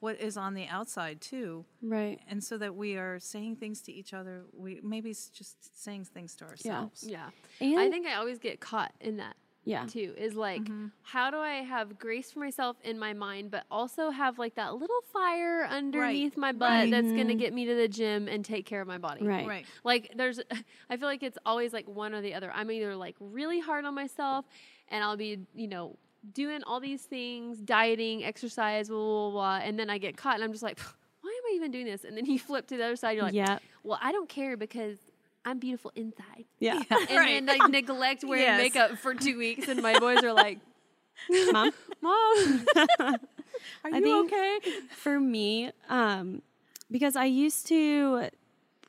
what is on the outside too. Right. And so that we are saying things to each other. We maybe it's just saying things to ourselves. Yeah. yeah. And I think I always get caught in that yeah. too. Is like, Mm-hmm. how do I have grace for myself in my mind, but also have like that little fire underneath my butt right. that's going to get me to the gym and take care of my body. Right. Right. Like, there's, I feel like it's always like one or the other. I'm either like really hard on myself and I'll be, you know, doing all these things, dieting, exercise, blah, blah, blah, blah, and then I get caught and I'm just like, why am I even doing this? And then you flip to the other side, you're like, yeah. well, I don't care because I'm beautiful inside. Yeah. And then like neglect wearing Yes. makeup for two weeks, and my boys are like, Mom. "Mom, Are I you think- okay? for me, um, because I used to,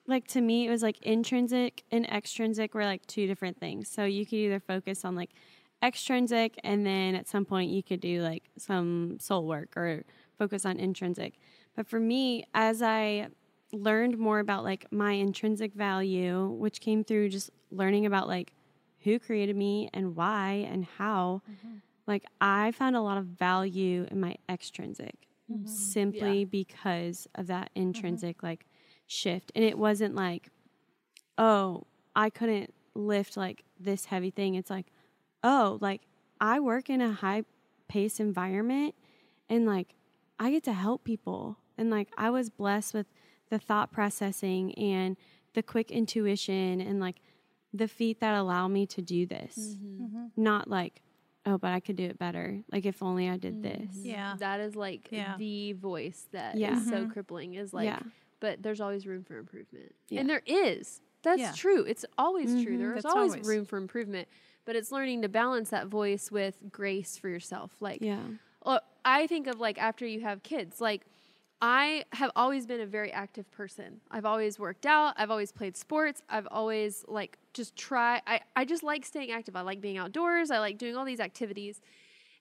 like, to me, it was like intrinsic and extrinsic were like two different things. So you could either focus on like extrinsic, and then at some point you could do like some soul work or focus on intrinsic. But for me, as I learned more about like my intrinsic value, which came through just learning about like who created me and why and how, mm-hmm. like I found a lot of value in my extrinsic mm-hmm. simply because of that mm-hmm. intrinsic like shift. And it wasn't like, oh, I couldn't lift like this heavy thing. It's like, oh, like I work in a high pace environment and like I get to help people. And like I was blessed with the thought processing and the quick intuition and like the feet that allow me to do this. Mm-hmm. Mm-hmm. Not like, oh, but I could do it better. Like if only I did mm-hmm. this. Yeah. that is like Yeah. the voice that is Yeah. so crippling." Is like, Yeah. but there's always room for improvement, Yeah. and there is. That's Yeah. true. It's always true. There's always, always. room for improvement, but it's learning to balance that voice with grace for yourself. Like, Yeah. Well, I think of like after you have kids, like I have always been a very active person. I've always worked out. I've always played sports. I've always like just try. I, I just like staying active. I like being outdoors. I like doing all these activities.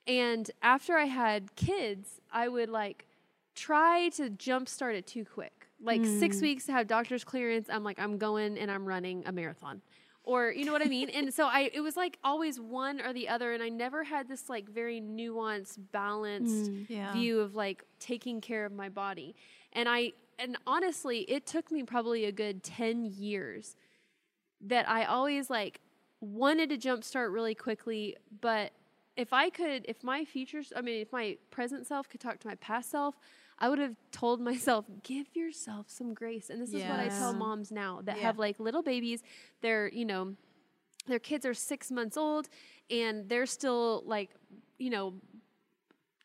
And after I had kids, I would like try to jumpstart it too quick. Like six mm. weeks to have doctor's clearance. I'm like, I'm going and I'm running a marathon or you know what I mean? and so I it was like always one or the other and I never had this like very nuanced, balanced mm, Yeah. view of like taking care of my body. And I and honestly, it took me probably a good 10 years that I always like wanted to jumpstart really quickly, but if I could, if my future, I mean, if my present self could talk to my past self, I would have told myself, give yourself some grace. And this is what I tell moms now that Yeah. have like little babies. They're, you know, their kids are six months old and they're still like, you know,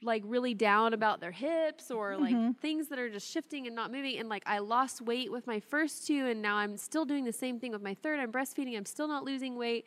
like really down about their hips or like mm-hmm. things that are just shifting and not moving. And like I lost weight with my first two, and now I'm still doing the same thing with my third. I'm breastfeeding, I'm still not losing weight.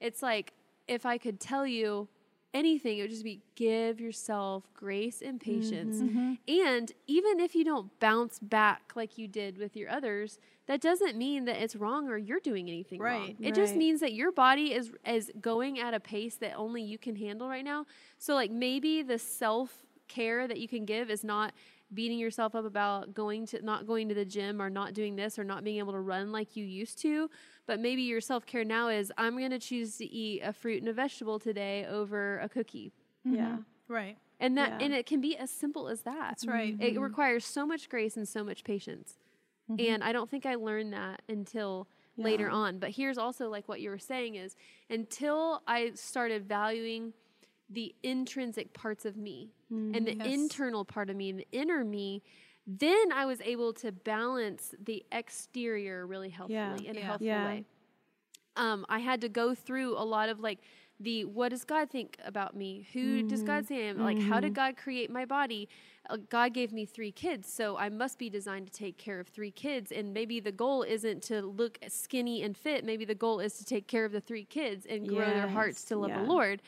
It's like if I could tell you anything, it would just be give yourself grace and mm-hmm, patience. Mm-hmm. And even if you don't bounce back like you did with your others, that doesn't mean that it's wrong or you're doing anything wrong. Right. It just means that your body is is going at a pace that only you can handle right now. So like maybe the self care that you can give is not beating yourself up about going to not going to the gym or not doing this or not being able to run like you used to but maybe your self-care now is i'm going to choose to eat a fruit and a vegetable today over a cookie Yeah. Right. and that Yeah. and it can be as simple as that That's right. it requires so much grace and so much patience Mm-hmm. and i don't think i learned that until later on but here's also like what you were saying is until i started valuing the intrinsic parts of me and the Yes. internal part of me and the inner me then i was able to balance the exterior really healthily Yeah. in a Yeah. healthy Yeah. way um, I had to go through a lot of like the what does God think about me? Who does God say I am? Like, how did God create my body? Uh, God gave me three kids, so I must be designed to take care of three kids. And maybe the goal isn't to look skinny and fit. Maybe the goal is to take care of the three kids and grow their hearts to love the Lord.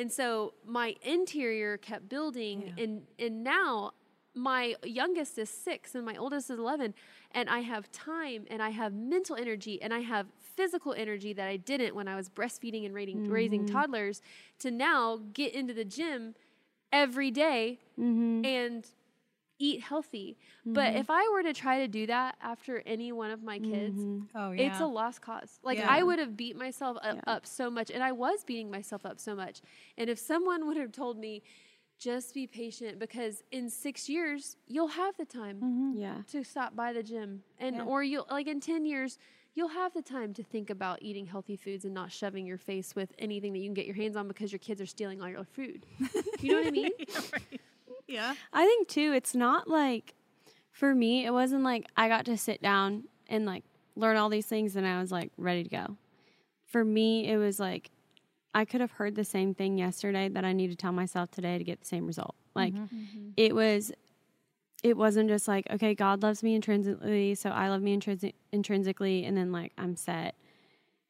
And so my interior kept building, and and now my youngest is six and my oldest is 11 and i have time and i have mental energy and i have physical energy that i didn't when i was breastfeeding and raising, raising toddlers to now get into the gym every day mm-hmm. and eat healthy but mm-hmm. if i were to try to do that after any one of my kids mm-hmm. Oh yeah. it's a lost cause. Like Yeah. I would have beat myself up, up so much, and I was beating myself up so much. And if someone would have told me, just be patient, because in six years you'll have the time mm-hmm. Yeah. to stop by the gym, and Yeah. or you'll like in ten years you'll have the time to think about eating healthy foods and not shoving your face with anything that you can get your hands on because your kids are stealing all your food. you know what I mean? yeah. I think too, it's not like for me, it wasn't like I got to sit down and like learn all these things and I was like ready to go. For me, it was like I could have heard the same thing yesterday that I need to tell myself today to get the same result. Like mm-hmm. Mm-hmm. it was it wasn't just like, okay, God loves me intrinsically, so I love me intrinsi- intrinsically and then like I'm set.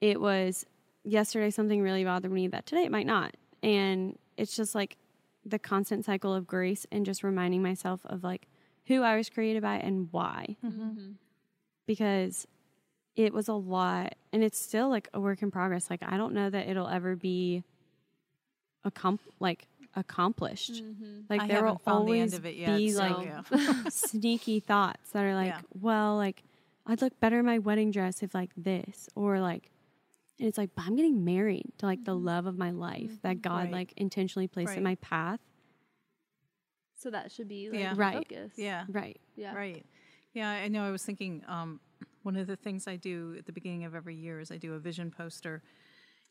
It was yesterday something really bothered me that today it might not. And it's just like the constant cycle of grace and just reminding myself of like who I was created by and why. Mm-hmm. Because it was a lot and it's still like a work in progress. Like I don't know that it'll ever be accom- like accomplished. Mm-hmm. Like I there will the always end of it yet. be so, like yeah. sneaky thoughts that are like, Yeah. well, like I'd look better in my wedding dress if like this, or like, and it's like, but I'm getting married to like the love of my life that God Right. like intentionally placed in my path. So that should be like Yeah. Right. focus. yeah. Right. Yeah. Right. Yeah, I know. I was thinking um, one of the things I do at the beginning of every year is I do a vision poster,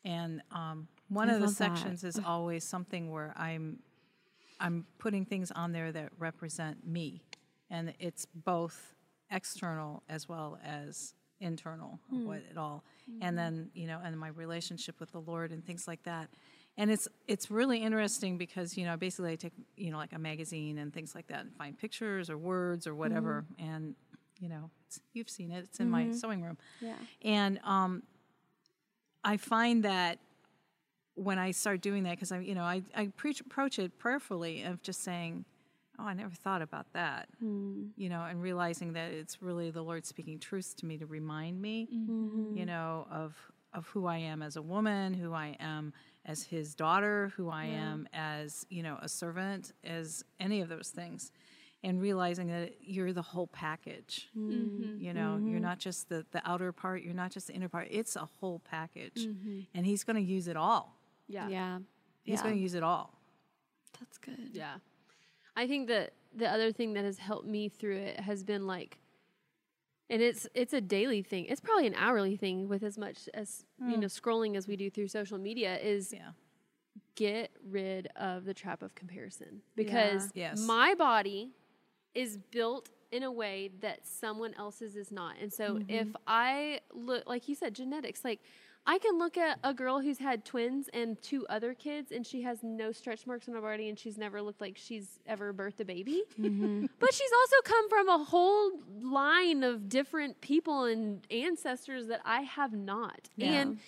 and um, one I of the sections is always something where I'm I'm putting things on there that represent me, and it's both external as well as internal Hmm. of what it all, and then you know, and my relationship with the Lord and things like that. And it's it's really interesting because you know basically I take you know like a magazine and things like that and find pictures or words or whatever and you know it's, you've seen it it's in my sewing room Yeah. and um, I find that when I start doing that, because I, you know, I, I preach, approach it prayerfully of just saying, "Oh, I never thought about that," hmm. you know, and realizing that it's really the Lord speaking truths to me to remind me, mm-hmm. you know, of of who I am as a woman, who I am as His daughter, who I am as you know a servant, as any of those things. And realizing that you're the whole package, mm-hmm. you know, you're mm-hmm. not just the, the outer part, you're not just the inner part. It's a whole package, and he's going to use it all. Yeah. Yeah. He's Yeah. going to use it all. That's good. Yeah. I think that the other thing that has helped me through it has been like and it's it's a daily thing. It's probably an hourly thing with as much as you know scrolling as we do through social media is Yeah. get rid of the trap of comparison because Yeah. Yes. my body is built in a way that someone else's is not. And so Mm-hmm. if I look like you said genetics like I can look at a girl who's had twins and two other kids and she has no stretch marks on her body and she's never looked like she's ever birthed a baby. Mm-hmm. But she's also come from a whole line of different people and ancestors that I have not. And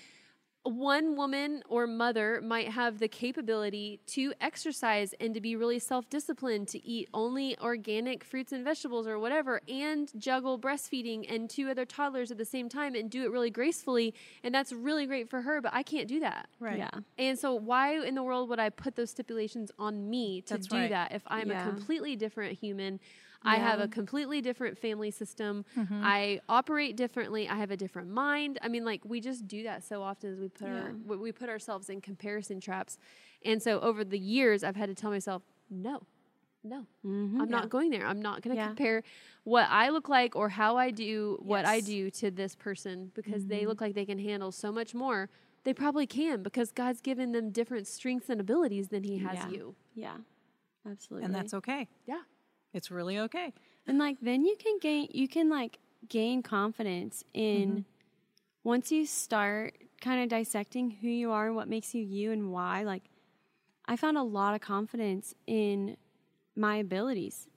one woman or mother might have the capability to exercise and to be really self disciplined, to eat only organic fruits and vegetables or whatever, and juggle breastfeeding and two other toddlers at the same time and do it really gracefully. And that's really great for her, but I can't do that. Right. Yeah. And so, why in the world would I put those stipulations on me to That's do right. that if I'm Yeah. a completely different human? I have a completely different family system. Mm-hmm. I operate differently. I have a different mind. I mean, like we just do that so often as we put Yeah. we we put ourselves in comparison traps. And so, over the years, I've had to tell myself, no, no, I'm not going there. I'm not going to Yeah. compare what I look like or how I do what I do to this person because they look like they can handle so much more. They probably can because God's given them different strengths and abilities than He has Yeah. you. Yeah. Absolutely. And that's okay. Yeah. It's really okay. And like then you can gain you can like gain confidence in once you start kind of dissecting who you are and what makes you you and why, like I found a lot of confidence in my abilities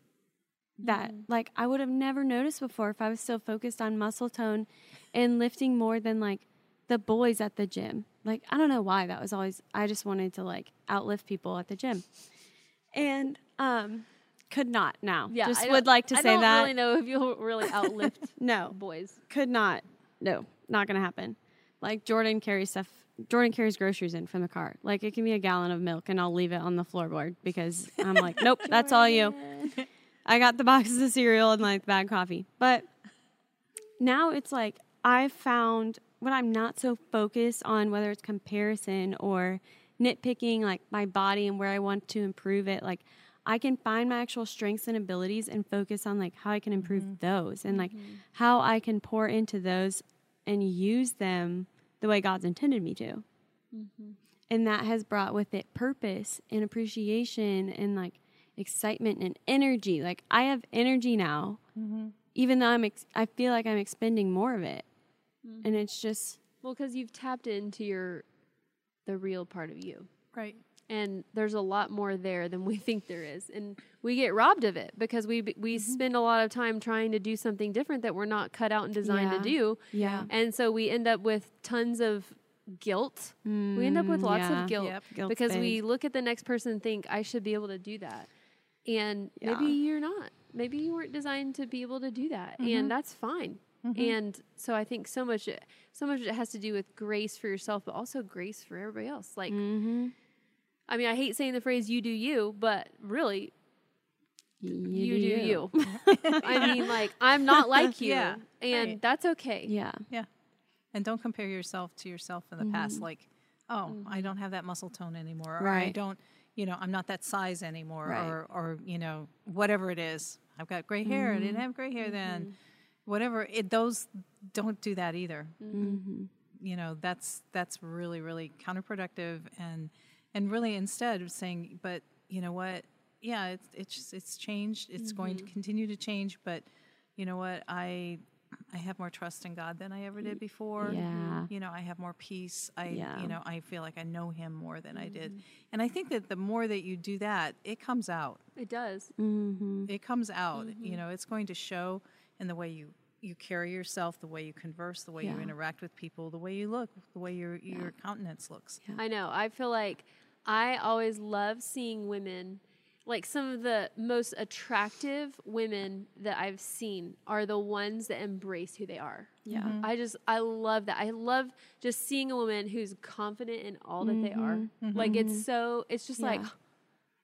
that like I would have never noticed before if I was still focused on muscle tone and lifting more than like the boys at the gym. Like I don't know why that was always I just wanted to like outlift people at the gym. And um could not now. Yeah, just would like to I say that. I don't really know if you'll really outlift No, boys. could not. No, not gonna happen. Like Jordan carries stuff. Jordan carries groceries in from the car. Like it can be a gallon of milk, and I'll leave it on the floorboard because I'm like, nope, that's all you. I got the boxes of cereal and like the bag of coffee. But now it's like I've found when I'm not so focused on whether it's comparison or nitpicking like my body and where I want to improve it, like I can find my actual strengths and abilities and focus on like how I can improve mm-hmm. those and like mm-hmm. how I can pour into those and use them the way God's intended me to. Mm-hmm. And that has brought with it purpose and appreciation and like excitement and energy. Like I have energy now, even though I'm, ex- I feel like I'm expending more of it. And it's just, Well, because you've tapped into your the real part of you. Right. And there's a lot more there than we think there is and we get robbed of it because we we spend a lot of time trying to do something different that we're not cut out and designed Yeah. to do yeah. and so we end up with tons of guilt we end up with Mm, lots yeah. of guilt Yep. Guilt's because we look at the next person and think i should be able to do that and Yeah. maybe you're not maybe you weren't designed to be able to do that Mm-hmm. and that's fine and so i think so much so much of it has to do with grace for yourself but also grace for everybody else like Mm-hmm. I mean, I hate saying the phrase "you do you," but really, You, you, do you. I mean, like I'm not like you, Yeah, and right. that's okay. Yeah. Yeah. And don't compare yourself to yourself in the past. Like, oh, I don't have that muscle tone anymore. Or I Mm-hmm. Don't, you know, I'm not that size anymore. Right. Or, or, you know, whatever it is. I've got gray hair. I Mm-hmm. didn't have gray hair then. Whatever. It, those don't do that either. Mm-hmm. You know, that's, that's really, really counterproductive. And, and really instead of saying, but you know what? Yeah, it's, it's, it's changed. It's going to Mm-hmm. continue to change. But you know what? I, I have more trust in God than I ever did before. Yeah. You know, I have more peace. I, Yeah. you know, I feel like I know Him more than I did. And I think that the more that you do that, it comes out. It does. Mm-hmm. It comes out. You know, it's going to show in the way you you carry yourself, the way you converse, the way you interact with people, the way you look, the way your your countenance looks. I know. I feel like I always love seeing women. Like some of the most attractive women that I've seen are the ones that embrace who they are. Yeah. Mm-hmm. I just I love that. I love just seeing a woman who's confident in all that they are. Mm-hmm. Like it's mm-hmm. so it's just like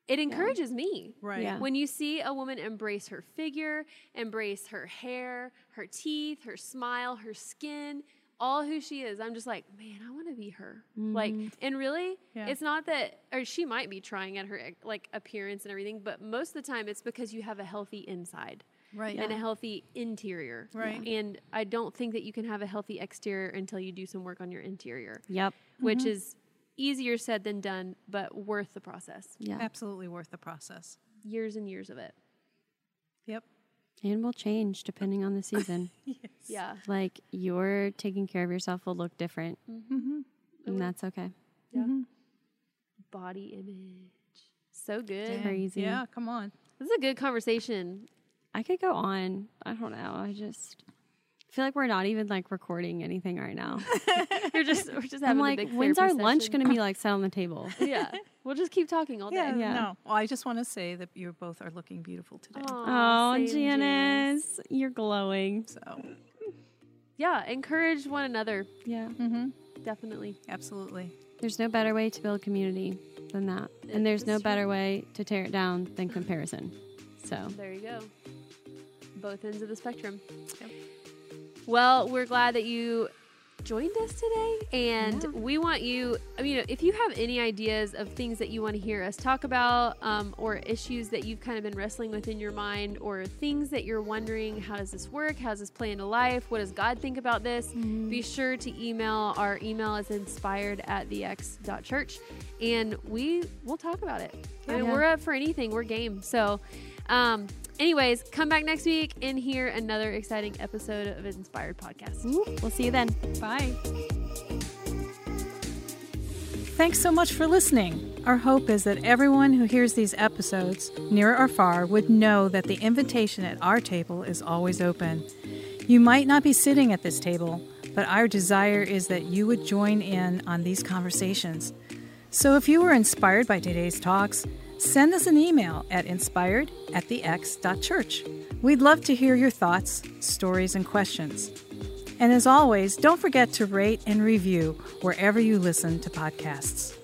it encourages me. Right. Yeah. When you see a woman embrace her figure, embrace her hair, her teeth, her smile, her skin, all who she is, I'm just like, man, I want to be her. Like, mm-hmm. and really, Yeah. it's not that, or she might be trying at her like appearance and everything, but most of the time, it's because you have a healthy inside Right. and a healthy interior. Right. And I don't think that you can have a healthy exterior until you do some work on your interior, Yep. which mm-hmm. is easier said than done, but worth the process. Yeah. Absolutely worth the process. Years and years of it. Yep. And will change depending on the season. Yeah. like your taking care of yourself will look different. Mm-hmm. And that's okay. Yeah. Body image. So good. Crazy. Yeah. Come on. This is a good conversation. I could go on. I don't know. I just feel like we're not even like recording anything right now. We're just we're just I'm having like, a big when's our therapy lunch going to be like set on the table? yeah. We'll just keep talking all day. Yeah. Yeah. No. Well, I just want to say that you both are looking beautiful today. Aw, Oh, same, Janice, you're glowing. So, Yeah, encourage one another. Yeah. mm-hmm. Definitely. absolutely. There's no better way to build community than that. And there's no It's better way to tear it down than comparison. So, There you go. Both ends of the spectrum. Yep. Well, we're glad that you joined us today. And we want you, I mean, if you have any ideas of things that you want to hear us talk about, um, or issues that you've kind of been wrestling with in your mind, or things that you're wondering, how does this work? How does this play into life? What does God think about this? Be sure to email. Our email is inspired at thex.church. And we will talk about it. I mean, we're up for anything. We're game. So, um, anyways, come back next week and hear another exciting episode of Inspired Podcast. we'll see you then. Bye. Thanks so much for listening. Our hope is that everyone who hears these episodes, near or far, would know that the invitation at our table is always open. You might not be sitting at this table, but our desire is that you would join in on these conversations. So if you were inspired by today's talks, send us an email at inspired at the thex.church. We'd love to hear your thoughts, stories, and questions. And as always, don't forget to rate and review wherever you listen to podcasts.